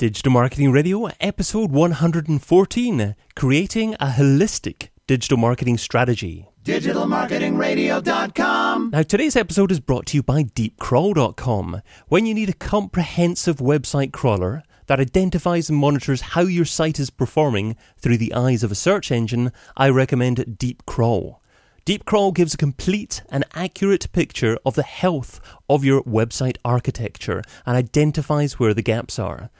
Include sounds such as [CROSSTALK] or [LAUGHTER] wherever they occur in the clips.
Digital Marketing Radio, episode 114 Creating a Holistic Digital Marketing Strategy. DigitalMarketingRadio.com. Now, today's episode is brought to you by DeepCrawl.com. When you need a comprehensive website crawler that identifies and monitors how your site is performing through the eyes of a search engine, I recommend DeepCrawl. DeepCrawl gives a complete and accurate picture of the health of your website architecture and identifies where the gaps are.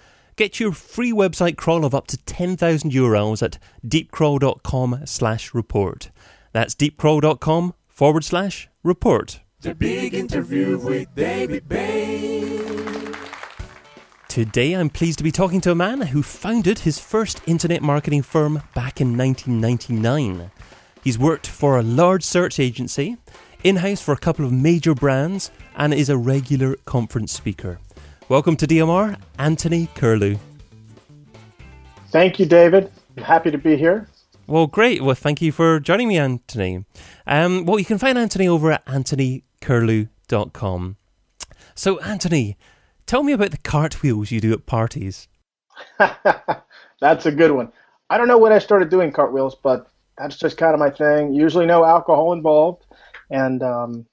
Get your free website crawl of up to 10,000 URLs at deepcrawl.com slash report. That's deepcrawl.com forward slash report. The big interview with David Bain. Today I'm pleased to be talking to a man who founded his first internet marketing firm back in 1999. He's worked for a large search agency, in house for a couple of major brands, and is a regular conference speaker. Welcome to DMR, Anthony Kirlew. Thank you, David. I'm happy to be here. Well, great. Well, thank you for joining me, Anthony. Um, well, you can find Anthony over at anthonykirlew.com. So, Anthony, tell me about the cartwheels you do at parties. [LAUGHS] that's a good one. I don't know when I started doing cartwheels, but that's just kind of my thing. Usually, no alcohol involved, and um,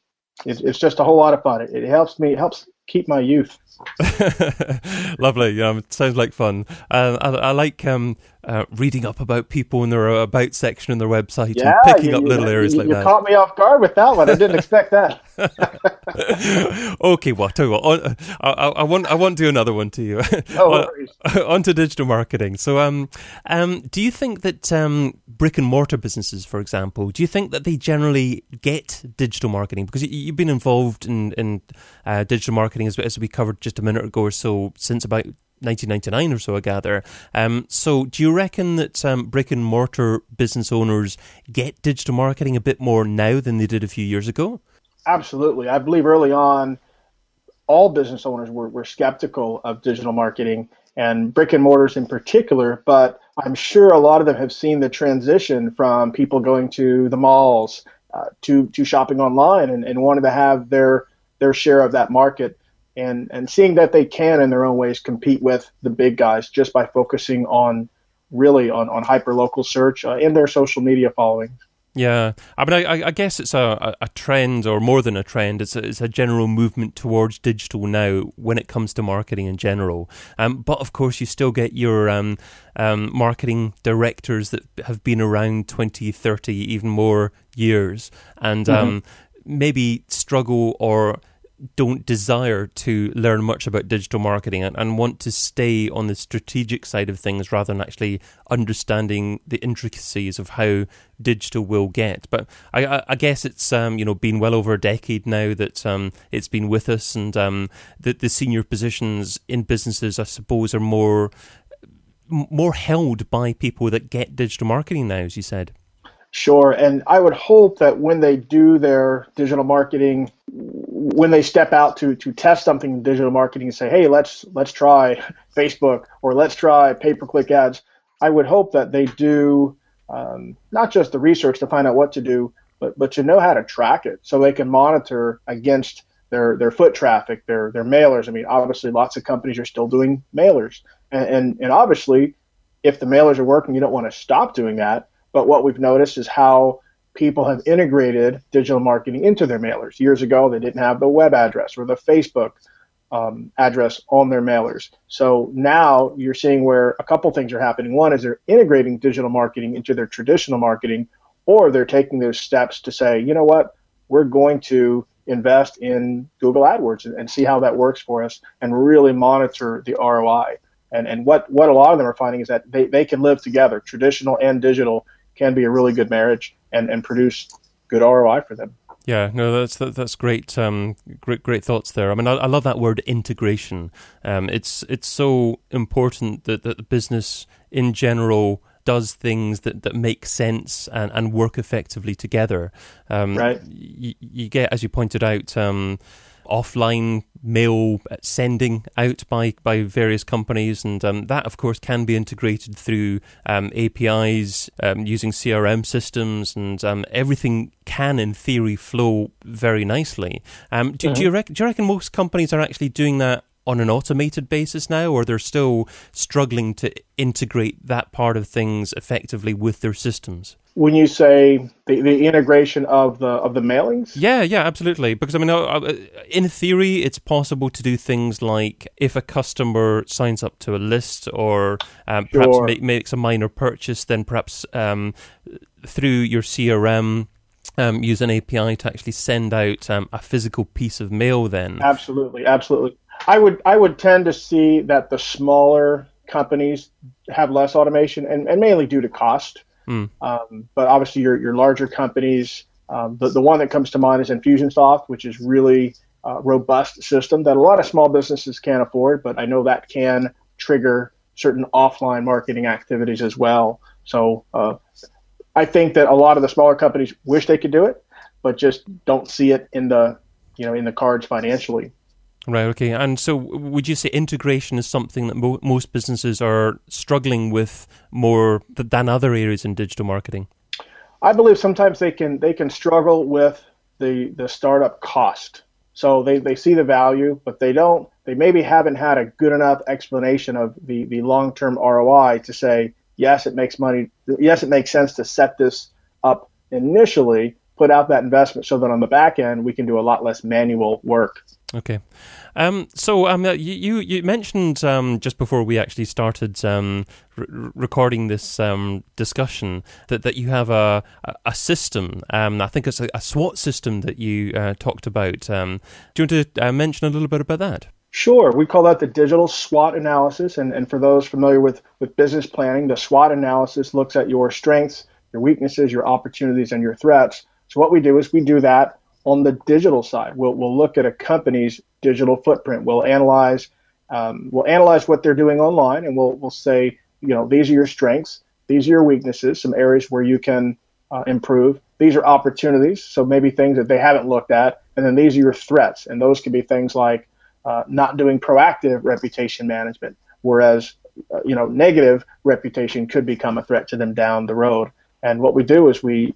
it, it's just a whole lot of fun. It, it helps me, it helps keep my youth. [LAUGHS] Lovely. Um, it sounds like fun. Uh, I, I, like um, uh, reading up about people in their about section in their website yeah, and picking you, up little you, areas you, like that. You caught me off guard with that one. I didn't expect that. [LAUGHS] [LAUGHS] okay, well, tell you what, on, I, I, want I want to do another one to you. No worries. on to digital marketing. So, um, um, do you think that um, brick and mortar businesses, for example, do you think that they generally get digital marketing because you, have been involved in in uh, digital marketing as, as we covered just a minute ago or so since about 1999 or so, I gather. Um, so, do you reckon that um, brick and mortar business owners get digital marketing a bit more now than they did a few years ago? Absolutely. I believe early on, all business owners were, were skeptical of digital marketing and brick and mortars in particular, but I'm sure a lot of them have seen the transition from people going to the malls uh, to, to shopping online and, and wanted to have their, their share of that market and and seeing that they can in their own ways compete with the big guys just by focusing on really on, on hyper local search uh, in their social media following. Yeah, I mean, I, I guess it's a, a trend, or more than a trend. It's a, it's a general movement towards digital now when it comes to marketing in general. Um, but of course, you still get your um, um, marketing directors that have been around 20, 30, even more years, and mm-hmm. Um, maybe struggle or don't desire to learn much about digital marketing and, and, want to stay on the strategic side of things rather than actually understanding the intricacies of how digital will get. But I, I guess it's um, you know been well over a decade now that um, it's been with us, and um, the, the senior positions in businesses, I suppose, are more more held by people that get digital marketing now, as you said. Sure, and I would hope that when they do their digital marketing, when they step out to to test something in digital marketing and say, "Hey, let's let's try Facebook or let's try pay-per-click ads," I would hope that they do um, not just the research to find out what to do, but but to know how to track it so they can monitor against their their foot traffic, their their mailers. I mean, obviously, lots of companies are still doing mailers, and and, and obviously, if the mailers are working, you don't want to stop doing that but what we've noticed is how people have integrated digital marketing into their mailers. Years ago, they didn't have the web address or the Facebook um, address on their mailers. So now you're seeing where a couple things are happening. One is they're integrating digital marketing into their traditional marketing, or they're taking those steps to say, you know what, we're going to invest in Google AdWords and, and see how that works for us and really monitor the ROI. And, and what, what a lot of them are finding is that they, they can live together, traditional and digital, can be a really good marriage and, and produce good ROI for them. Yeah, no, that's that, that's great, um, great, great thoughts there. I mean, I, I love that word integration. Um, it's it's so important that, that the business in general does things that, that make sense and, and work effectively together. Um, right. Y- you get, as you pointed out, um, offline mail sending out by, by various companies, and um, that, of course, can be integrated through um, APIs um, using CRM systems, and um, everything can, in theory, flow very nicely. Um, do, mm-hmm. do, you rec- do you reckon most companies are actually doing that on an automated basis now, or they're still struggling to integrate that part of things effectively with their systems? When you say the, the integration of the of the mailings, yeah, yeah, absolutely. Because I mean, uh, in theory, it's possible to do things like if a customer signs up to a list or um, Sure. perhaps make, makes a minor purchase, then perhaps um, through your CRM. Um, use an API to actually send out um, a physical piece of mail. Then, absolutely, absolutely. I would I would tend to see that the smaller companies have less automation, and, and mainly due to cost. Mm. Um, but obviously, your your larger companies, um, the the one that comes to mind is Infusionsoft, which is really a robust system that a lot of small businesses can't afford. But I know that can trigger certain offline marketing activities as well. So uh, I think that a lot of the smaller companies wish they could do it, but just don't see it in the you know in the cards financially. Right. Okay. And so, would you say integration is something that mo- most businesses are struggling with more th- than other areas in digital marketing? I believe sometimes they can they can struggle with the the startup cost. So they, they see the value, but they don't they maybe haven't had a good enough explanation of the, the long term ROI to say, yes, it makes money yes, it makes sense to set this up initially, put out that investment so that on the back end we can do a lot less manual work. Okay. Um, so um, uh, you you you mentioned um, just before we actually started um, recording this um, discussion that, that you have a a- system. Um, I think it's a, a SWOT system that you uh, talked about. Do you want to uh, mention a little bit about that? Sure, we call that the digital SWOT analysis. And, and for those familiar with, with business planning, the SWOT analysis looks at your strengths, your weaknesses, your opportunities, and your threats. So what we do is we do that on the digital side. We'll, we'll look at a company's digital footprint. We'll analyze um, we'll analyze what they're doing online, and we'll we'll say you know these are your strengths, these are your weaknesses, some areas where you can uh, improve. These are opportunities, so maybe things that they haven't looked at, and then these are your threats, and those could be things like uh, not doing proactive reputation management, whereas uh, you know negative reputation could become a threat to them down the road. And what we do is we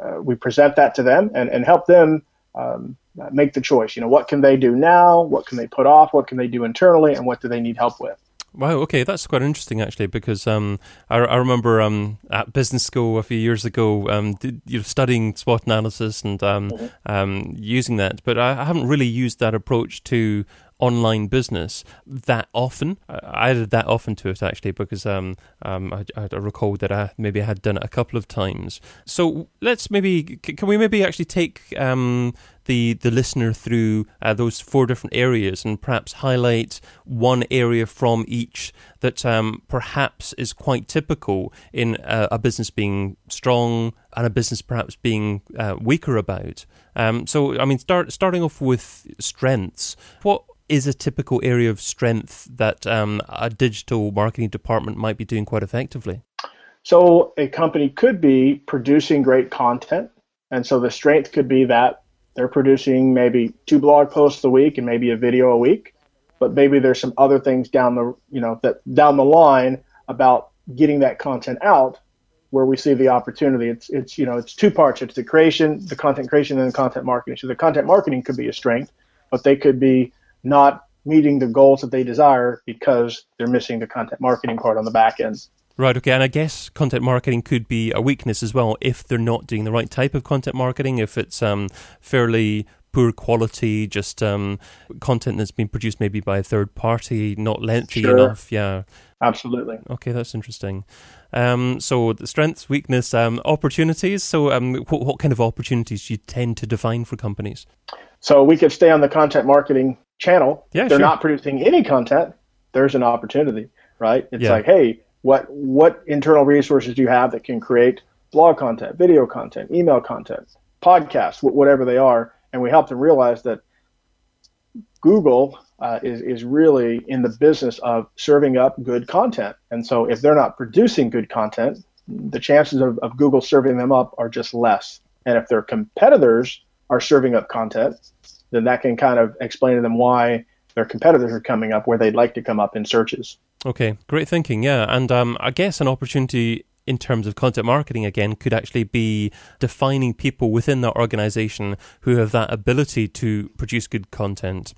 uh, we present that to them and, and help them um, make the choice. You know, what can they do now? What can they put off? What can they do internally? And what do they need help with? Wow. Okay, that's quite interesting actually, because um, I, I remember um, at business school a few years ago, um, did, you know, studying SWOT analysis and um, um, using that, but I haven't really used that approach to online business that often. I added that often to it actually because um, um, I, I recalled that I maybe I had done it a couple of times. So let's maybe can we maybe actually take um, the the listener through uh, those four different areas and perhaps highlight one area from each that um, perhaps is quite typical in a, a business being strong and a business perhaps being uh, weaker about. Um, so I mean, start starting off with strengths. What is a typical area of strength that um, a digital marketing department might be doing quite effectively? So a company could be producing great content, and so the strength could be that they're producing maybe two blog posts a week and maybe a video a week, but maybe there's some other things down the you know that down the line about getting that content out where we see the opportunity. It's it's you know it's two parts. It's the creation, the content creation, and the content marketing. So the content marketing could be a strength, but they could be not meeting the goals that they desire because they're missing the content marketing part on the back end. Right, okay, and I guess content marketing could be a weakness as well if they're not doing the right type of content marketing, if it's um, fairly poor quality, just um, content that's been produced maybe by a third party, not lengthy Sure. enough. Yeah, Absolutely. okay, that's interesting. Um, so the strengths, weakness, um, opportunities. So, um, what, what kind of opportunities do you tend to define for companies? So we could stay on the content marketing channel. Yeah, they're sure. not producing any content. There's an opportunity, right? It's Yeah. like, hey, what what internal resources do you have that can create blog content, video content, email content, podcasts, wh- whatever they are, and we help them realize that Google uh, is is really in the business of serving up good content, and so if they're not producing good content, the chances of, of Google serving them up are just less. And if their competitors are serving up content, then that can kind of explain to them why their competitors are coming up where they'd like to come up in searches. Okay, great thinking. Yeah, and um, I guess an opportunity in terms of content marketing again could actually be defining people within that organization who have that ability to produce good content.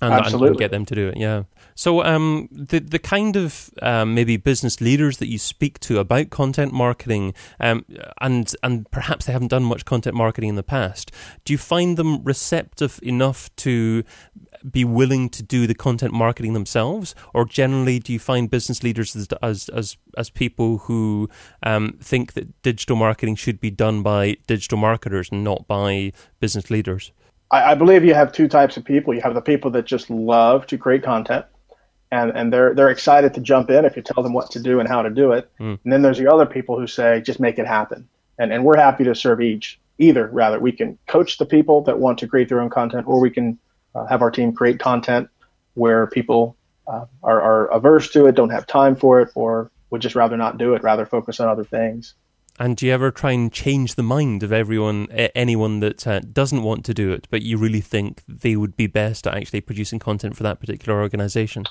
And, and, get them to do it. Yeah. So, um, the the kind of um, maybe business leaders that you speak to about content marketing, um, and and perhaps they haven't done much content marketing in the past. Do you find them receptive enough to be willing to do the content marketing themselves, or generally do you find business leaders as as as, as people who um, think that digital marketing should be done by digital marketers and not by business leaders? I, I believe you have two types of people. You have the people that just love to create content, and and they're they're excited to jump in if you tell them what to do and how to do it. Mm. And then there's the other people who say just make it happen, and and we're happy to serve each. Either rather, we can coach the people that want to create their own content, or we can uh, have our team create content where people uh, are, are averse to it, don't have time for it, or would just rather not do it, rather focus on other things. And do you ever try and change the mind of everyone, anyone that uh, doesn't want to do it, but you really think they would be best at actually producing content for that particular organization?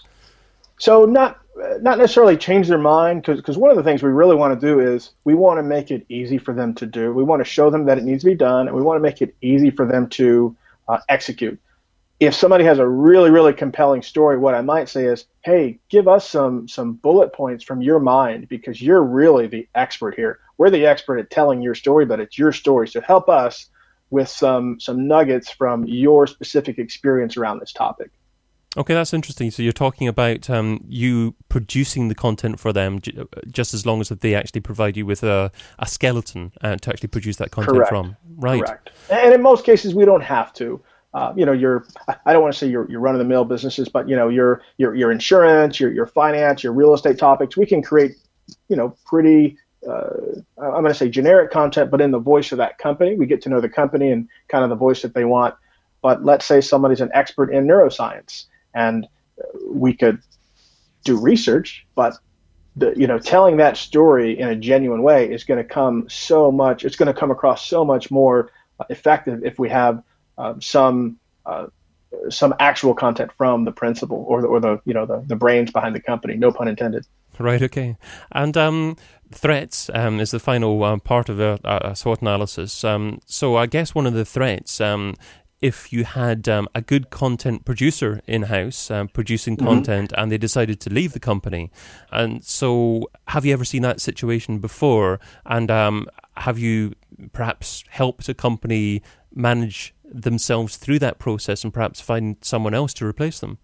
So not not necessarily change their mind, because one of the things we really want to do is we want to make it easy for them to do. We want to show them that it needs to be done, and we want to make it easy for them to uh, execute. If somebody has a really really compelling story, what I might say is, hey, give us some some bullet points from your mind because you're really the expert here we're the expert at telling your story, but it's your story. So help us with some some nuggets from your specific experience around this topic. Okay, that's interesting. So you're talking about um, you producing the content for them, just as long as they actually provide you with a, a skeleton uh, to actually produce that content Correct. from. Right. Correct. And in most cases, we don't have to. Uh, you know, your I don't want to say your your run of the mill businesses, but you know, your your your insurance, your your finance, your real estate topics, we can create, you know, pretty uh, I'm going to say generic content, but in the voice of that company. We get to know the company and kind of the voice that they want. But let's say somebody's an expert in neuroscience, and we could do research, but the, you know, telling that story in a genuine way is going to come so much. It's going to come across so much more effective if we have uh, some uh, some actual content from the principal or the, or the you know the, the brains behind the company. No pun intended. Right. Okay. And um, threats um, is the final uh, part of a, a, SWOT analysis. Um, so I guess one of the threats, um, if you had um, a good content producer in house um, producing mm-hmm. content and they decided to leave the company, and so have you ever seen that situation before? And um, have you perhaps helped a company manage themselves through that process and perhaps find someone else to replace them?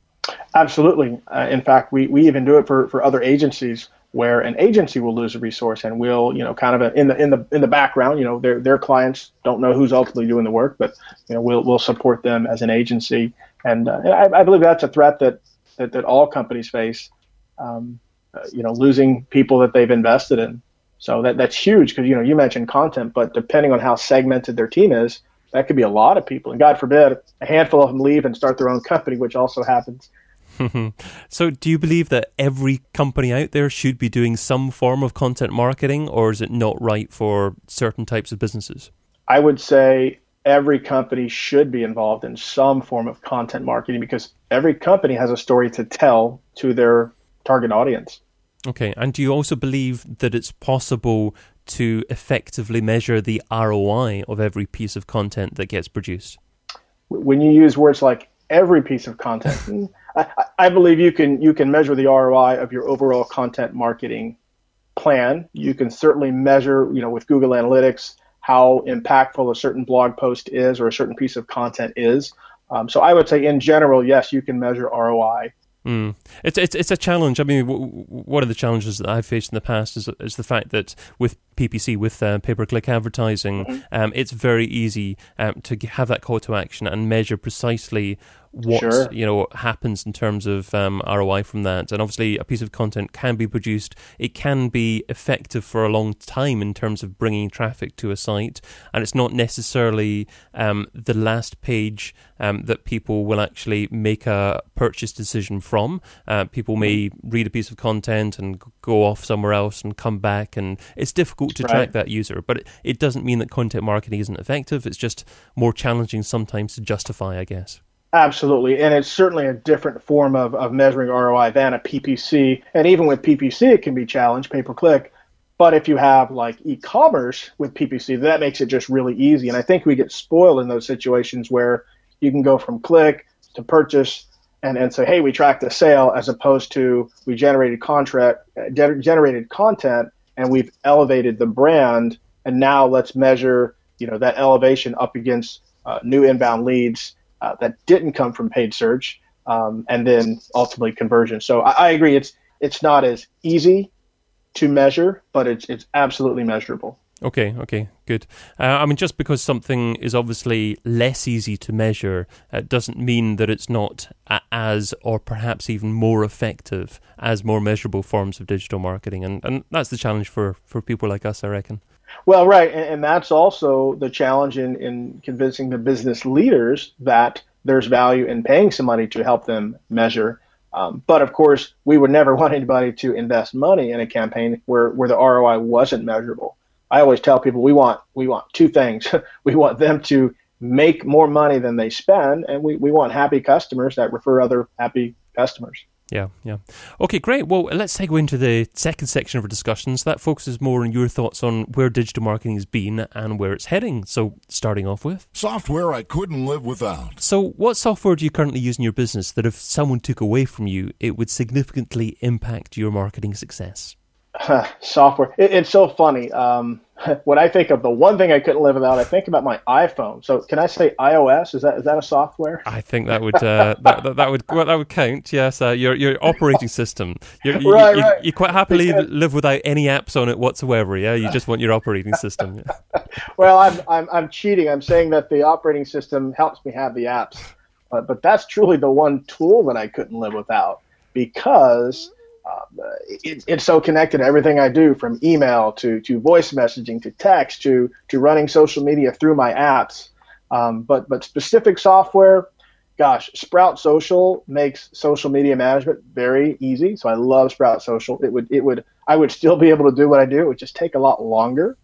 Absolutely. Uh, in fact, we, we even do it for, for other agencies where an agency will lose a resource and will, you know, kind of a, in the in the in the background, you know, their their clients don't know who's ultimately doing the work, but you know, we'll we'll support them as an agency, and uh, I, I, believe that's a threat that that, that all companies face. Um, uh, you know, losing people that they've invested in. So that that's huge because you know you mentioned content, but depending on how segmented their team is, that could be a lot of people. And God forbid, a handful of them leave and start their own company, which also happens. [LAUGHS] so, do you believe that every company out there should be doing some form of content marketing, or is it not right for certain types of businesses? I would say every company should be involved in some form of content marketing because every company has a story to tell to their target audience. Okay, and do you also believe that it's possible to effectively measure the ROI of every piece of content that gets produced? When you use words like every piece of content, [LAUGHS] I, I believe you can you can measure the ROI of your overall content marketing plan. You can certainly measure, you know, with Google Analytics how impactful a certain blog post is or a certain piece of content is. Um, so I would say, in general, yes, you can measure ROI. Mm. It's, it's it's a challenge. I mean, w- one of the challenges that I've faced in the past is is the fact that with PPC, with uh, pay per click advertising, mm-hmm. um, it's very easy um, to have that call to action and measure precisely what sure. you know happens in terms of um, ROI from that. And obviously, a piece of content can be produced. It can be effective for a long time in terms of bringing traffic to a site, and it's not necessarily um, the last page um, that people will actually make a purchase decision from. Uh, people may read a piece of content and go off somewhere else and come back, and it's difficult to right. track that user. But it, it doesn't mean that content marketing isn't effective. It's just more challenging sometimes to justify, I guess. Absolutely. And it's certainly a different form of, of measuring ROI than a PPC. And even with PPC, it can be challenged, pay per click. But if you have like e commerce with PPC, that makes it just really easy. And I think we get spoiled in those situations where you can go from click to purchase and, and say, hey, we tracked the sale, as opposed to we generated contract uh, generated content and we've elevated the brand, and now let's measure you know that elevation up against uh, new inbound leads uh, that didn't come from paid search, um, and then ultimately conversion. So I, I agree, it's it's not as easy to measure, but it's it's absolutely measurable. Okay, okay, good. Uh, I mean, just because something is obviously less easy to measure uh, doesn't mean that it's not as, or perhaps even more effective as more measurable forms of digital marketing. And, and that's the challenge for, for people like us, I reckon. Well, right. And, and that's also the challenge in, in convincing the business leaders that there's value in paying some money to help them measure. Um, but of course, we would never [LAUGHS] want anybody to invest money in a campaign where, where the ROI wasn't measurable. I always tell people we want we want two things. [LAUGHS] we want them to make more money than they spend, and we, we want happy customers that refer other happy customers. Yeah, yeah. Okay, great. Well, let's take into the second section of our discussions. That focuses more on your thoughts on where digital marketing has been and where it's heading. So, starting off with software I couldn't live without. So, what software do you currently use in your business that if someone took away from you, it would significantly impact your marketing success? [LAUGHS] software. It, it's so funny. Um, [LAUGHS] when I think of the one thing I couldn't live without, I think about my iPhone. So can I say iOS? Is that is that a software? I think that would uh, [LAUGHS] that, that, that, would well, that would count. Yes, uh, your your operating system. You're, you, right, you, right. you quite happily because... live without any apps on it whatsoever. Yeah, you just want your operating system. well, I'm, I'm I'm cheating. I'm saying that the operating system helps me have the apps, but but that's truly the one tool that I couldn't live without because um, it, it's so connected to everything I do, from email to to voice messaging to text to to running social media through my apps. Um, but but specific software, gosh, Sprout Social makes social media management very easy. So I love Sprout Social. It would it would I would still be able to do what I do. It would just take a lot longer.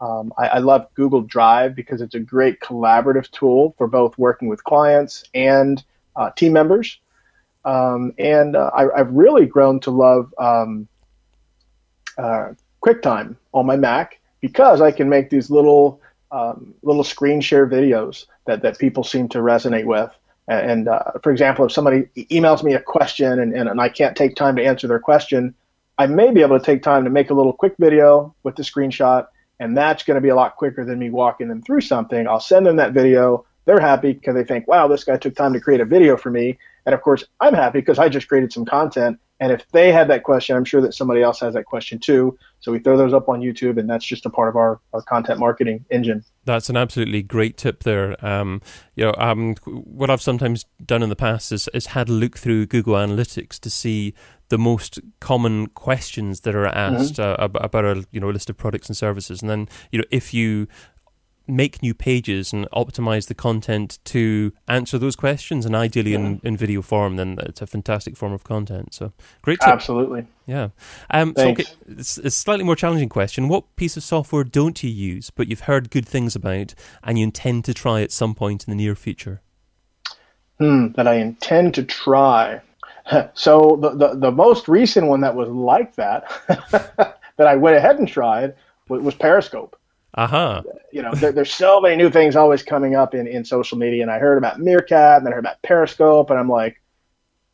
Um, I, I, love Google Drive because it's a great collaborative tool for both working with clients and uh, team members. Um, and uh, I, have really grown to love um, uh, QuickTime on my Mac because I can make these little um, little screen share videos that, that people seem to resonate with. And uh, for example, if somebody emails me a question and, and, and I can't take time to answer their question, I may be able to take time to make a little quick video with the screenshot, and that's going to be a lot quicker than me walking them through something. I'll send them that video. They're happy because they think, wow, this guy took time to create a video for me. And of course, I'm happy because I just created some content. And if they had that question, I'm sure that somebody else has that question too. So we throw those up on YouTube, and that's just a part of our, our content marketing engine. That's an absolutely great tip there. Um, you know, um, what I've sometimes done in the past is, is had a look through Google Analytics to see the most common questions that are asked mm-hmm. uh, about a you know list of products and services, and then you know if you make new pages and optimize the content to answer those questions and ideally yeah. in, in video form then it's a fantastic form of content. So great tip. absolutely. Yeah. Um, so okay, it's, a slightly more challenging question. What piece of software don't you use but you've heard good things about and you intend to try at some point in the near future? Hmm that i intend to try. [LAUGHS] So the, the, the most recent one that was like that [LAUGHS] that i went ahead and tried was periscope uh-huh. You know, there, there's so many new things always coming up in, in social media. And I heard about Meerkat and then I heard about Periscope. And I'm like,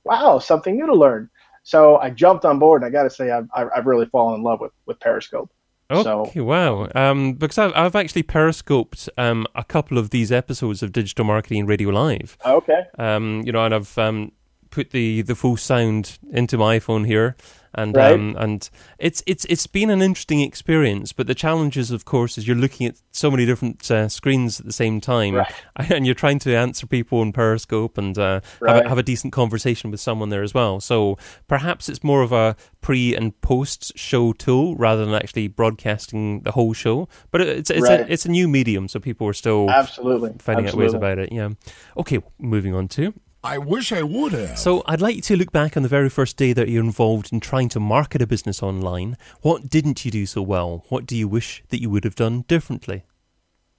wow, something new to learn. So I jumped on board. And I got to say, I've, I've really fallen in love with, with Periscope. Okay, so, wow. Um, because I've, I've actually periscoped um, a couple of these episodes of Digital Marketing Radio Live. Okay. Um, you know, and I've um, put the, the full sound into my iPhone here and right. um, and it's it's it's been an interesting experience. But the challenges, of course, is you're looking at so many different uh, screens at the same time, right. [LAUGHS] and you're trying to answer people on Periscope and uh, right. have, a, have a decent conversation with someone there as well. So perhaps it's more of a pre and post show tool rather than actually broadcasting the whole show. But it's it's a, it's a new medium, so people are still absolutely finding absolutely. out ways about it. Yeah. Okay, moving on to I wish I would have. So, I'd like you to look back on the very first day that you're involved in trying to market a business online. What didn't you do so well? What do you wish that you would have done differently?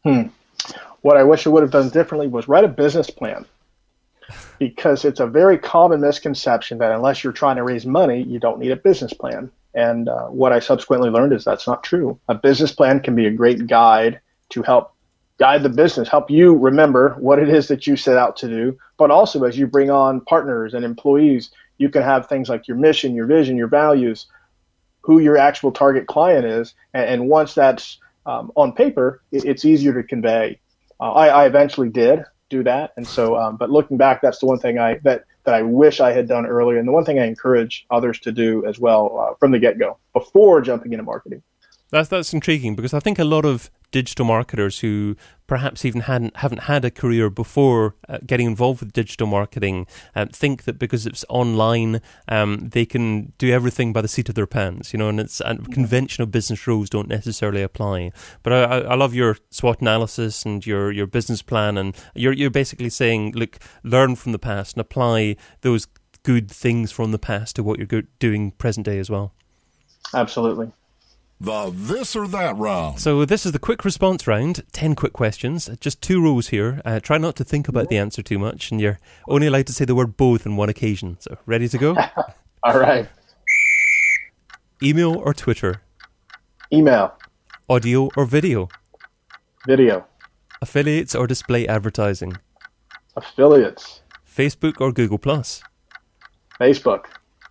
Hmm. What I wish I would have done differently was write a business plan. Because it's a very common misconception that unless you're trying to raise money, you don't need a business plan. And uh, what I subsequently learned is that's not true. A business plan can be a great guide to help guide the business, help you remember what it is that you set out to do. But also, as you bring on partners and employees, you can have things like your mission, your vision, your values, who your actual target client is. And, and once that's um, on paper, it, it's easier to convey. Uh, I, I, eventually did do that, and so. Um, but looking back, that's the one thing I that that I wish I had done earlier, and the one thing I encourage others to do as well uh, from the get go before jumping into marketing. That's that's intriguing because I think a lot of digital marketers who perhaps even hadn't haven't had a career before uh, getting involved with digital marketing uh, think that because it's online um, they can do everything by the seat of their pants you know and it's and conventional business rules don't necessarily apply. But I, I love your SWOT analysis and your your business plan and you're you're basically saying look learn from the past and apply those good things from the past to what you're doing present day as well. Absolutely the this or that round. So this is the quick response round. Ten quick questions. Just two rules here. Uh, try not to think about the answer too much, and you're only allowed to say the word both on one occasion. So ready to go? [LAUGHS] All right. Email or Twitter? Email. Audio or video? Video. Affiliates or display advertising? Affiliates. Facebook or Google Plus? Facebook.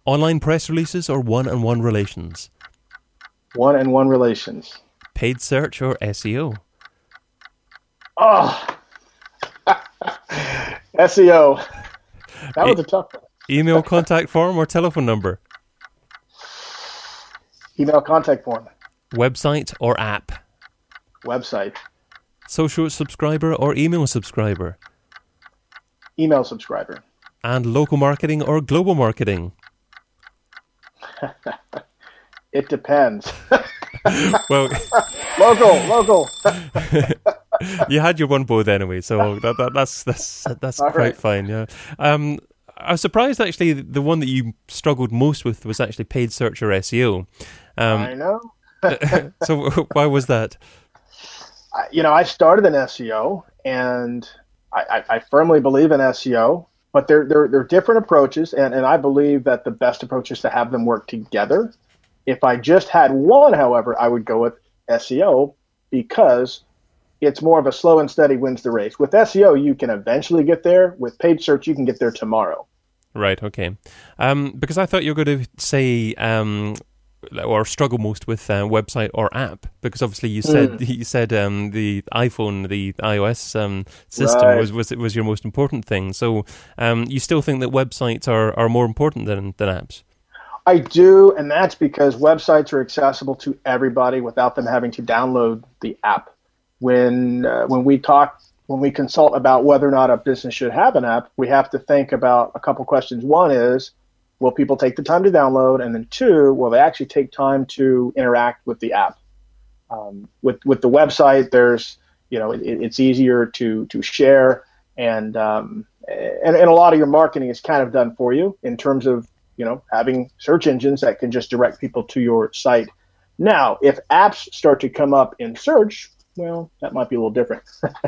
Online press releases or one-on-one relations? One and one relations. Paid search or SEO? Oh, ah. SEO. [LAUGHS] That was a tough one. email [LAUGHS] contact form or telephone number? Email contact form. Website or app? Website. Social subscriber or email subscriber? Email subscriber. And local marketing or global marketing? [LAUGHS] It depends. [LAUGHS] well, [LAUGHS] local, local. [LAUGHS] you had your one board anyway, so that, that, that's that's that's quite right. fine. Yeah. Um, I was surprised actually. The one that you struggled most with was actually paid search or SEO. Um, I know. so why was that? You know, I started in SEO, and I, I, I firmly believe in SEO but they're, they're, they're different approaches, and, and I believe that the best approach is to have them work together. If I just had one, however, I would go with SEO because it's more of a slow and steady wins the race. With SEO, you can eventually get there. With paid search, you can get there tomorrow. Right. Okay. Um, because I thought you were going to say um, or struggle most with uh, website or app because obviously you said mm. you said um, the iPhone, the iOS um, system right. was was was your most important thing. So um, you still think that websites are, are more important than than apps? I do, and that's because websites are accessible to everybody without them having to download the app. When uh, when we talk when we consult about whether or not a business should have an app, we have to think about a couple questions. One is, will people take the time to download? And then two, will they actually take time to interact with the app? Um, with with the website, there's you know it, it's easier to to share and, um, and and a lot of your marketing is kind of done for you in terms of you know, having search engines that can just direct people to your site. Now, if apps start to come up in search, well, that might be a little different.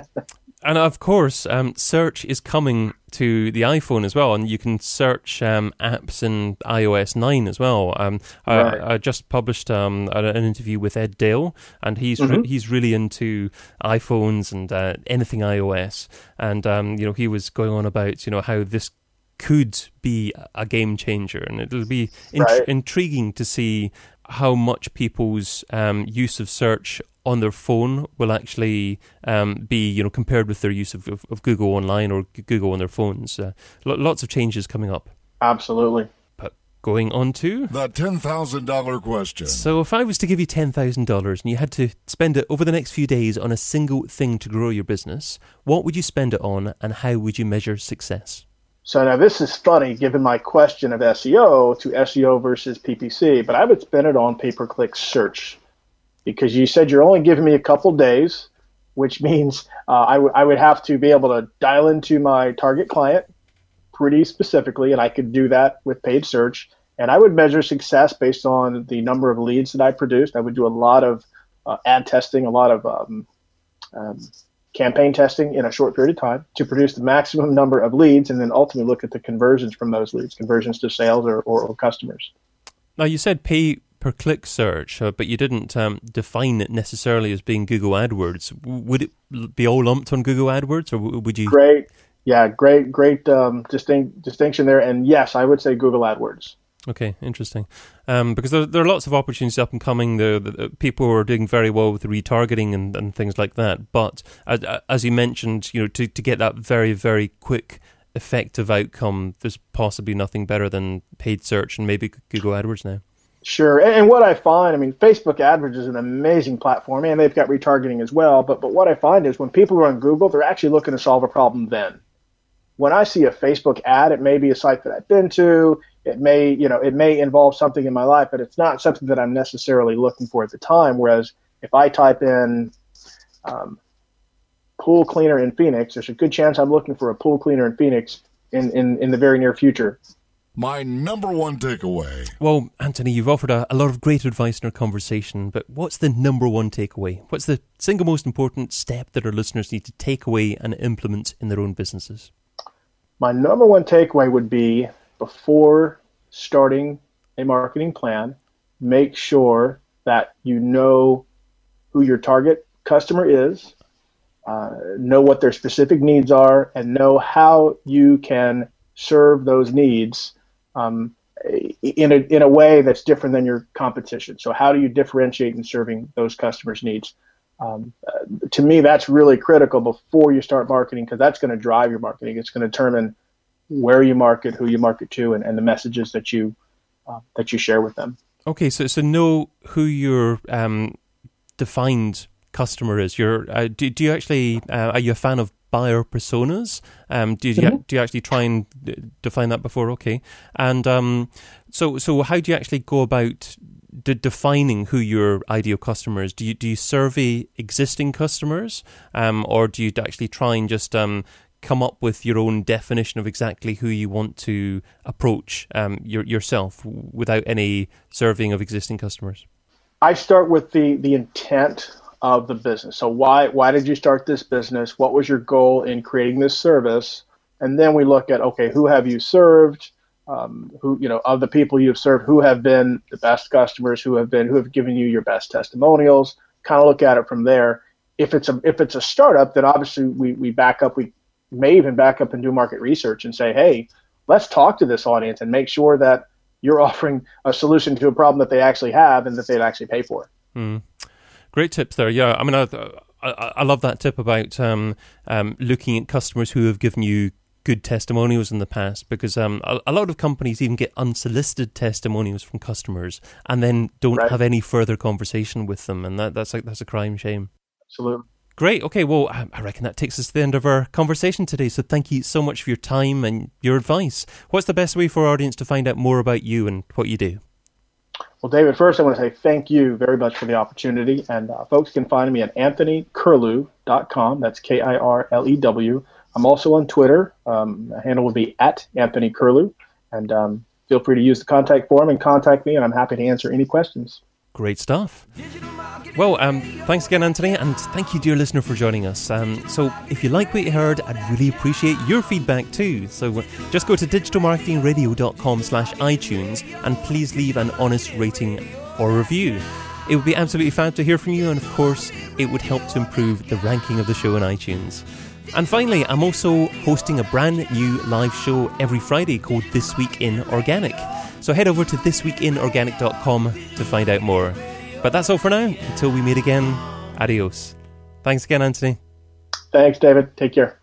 [LAUGHS] and of course, um, search is coming to the iPhone as well, and you can search um, apps in iOS 9 as well. Um, right. I, I, just published um, an interview with Ed Dale, and he's mm-hmm. re- he's really into iPhones and uh, anything iOS. And um, you know, he was going on about you know how this could be a game changer, and it'll be int- right. intriguing to see how much people's um, use of search on their phone will actually um, be, you know, compared with their use of, of, of Google Online or Google on their phones. Uh, lots of changes coming up. Absolutely. But going on to the ten thousand dollar question. So, if I was to give you ten thousand dollars and you had to spend it over the next few days on a single thing to grow your business, what would you spend it on, and how would you measure success? So now this is funny given my question of SEO to SEO versus PPC, but I would spend it on pay per click search because you said you're only giving me a couple days, which means uh, I, w- I would have to be able to dial into my target client pretty specifically, and I could do that with paid search. And I would measure success based on the number of leads that I produced. I would do a lot of uh, ad testing, a lot of um, um, campaign testing in a short period of time to produce the maximum number of leads and then ultimately look at the conversions from those leads, conversions to sales or, or, or customers. Now, you said pay per click search, uh, but you didn't um, define it necessarily as being Google AdWords. Would it be all lumped on Google AdWords, or would you? Great, yeah, great, great um, distinct distinction there. And yes, I would say Google AdWords. Okay, interesting. Um, because there, there are lots of opportunities up and coming. There, the, people are doing very well with retargeting and, and things like that. But as, as you mentioned, you know, to, to get that very very quick effective outcome, there's possibly nothing better than paid search and maybe Google AdWords now. Sure, and what I find, I mean, Facebook AdWords is an amazing platform, and they've got retargeting as well. But but what I find is when people are on Google, they're actually looking to solve a problem. Then, when I see a Facebook ad, it may be a site that I've been to. It may you know it may involve something in my life, but it's not something that I'm necessarily looking for at the time. Whereas if I type in um, pool cleaner in Phoenix, there's a good chance I'm looking for a pool cleaner in Phoenix in, in, in the very near future. My number one takeaway. Well, Anthony, you've offered a, a, lot of great advice in our conversation, but what's the number one takeaway? What's the single most important step that our listeners need to take away and implement in their own businesses? My number one takeaway would be before starting a marketing plan, make sure that you know who your target customer is, uh, know what their specific needs are, and know how you can serve those needs um, in a in a way that's different than your competition. So, how do you differentiate in serving those customers' needs? Um, uh, to me, that's really critical before you start marketing because that's going to drive your marketing. It's going to determine where you market, who you market to, and, and the messages that you uh, that you share with them. Okay, so so know who your um, defined customer is. You're uh, do, do you actually uh, are you a fan of buyer personas? Um, do you mm-hmm. do you actually try and define that before? Okay, and um, so so how do you actually go about de- defining who your ideal customer is? Do you do you survey existing customers, um, or do you actually try and just um, come up with your own definition of exactly who you want to approach um, your, yourself without any surveying of existing customers? I start with the the intent of the business. So why why did you start this business? What was your goal in creating this service? And then we look at okay, who have you served? Um, who you know of the people you've served, who have been the best customers, who have been who have given you your best testimonials. Kind of look at it from there. If it's a if it's a startup, then obviously we we back up. We may even back up and do market research and say, hey, let's talk to this audience and make sure that you're [LAUGHS] offering a solution to a problem that they actually have and that they'd actually pay for. Mm. Great tips there. Yeah, I mean, I, I, I love that tip about um, um, looking at customers who have given you good testimonials in the past because um, a, a, lot of companies even get unsolicited testimonials from customers and then don't right. have any further conversation with them, and that, that's like that's a crime shame. Absolutely. Great. Okay. Well, I reckon that takes us to the end of our conversation today. So thank you so much for your time and your advice. What's the best way for our audience to find out more about you and what you do? Well, David, first I want to say thank you very much for the opportunity. And uh, folks can find me at anthonykirlew.com. That's K I R L E W. I'm also on Twitter. Um, the handle will be at Anthony Kirlew. And um, feel free to use the contact form and contact me, and I'm happy to answer any questions. Great stuff. Well, um, thanks again, Anthony, and thank you, dear listener, for joining us. Um, so, if you like what you heard, I'd really appreciate your feedback too. So, uh, just go to digitalmarketingradio.com slash iTunes and please leave an honest rating or review. It would be absolutely fab to hear from you, and of course, it would help to improve the ranking of the show on iTunes. And finally, I'm also hosting a brand new live show every Friday called This Week in Organic. So head over to thisweekinorganic.com to find out more. But that's all for now. Until we meet again, adios. Thanks again, Anthony. Thanks, David. Take care.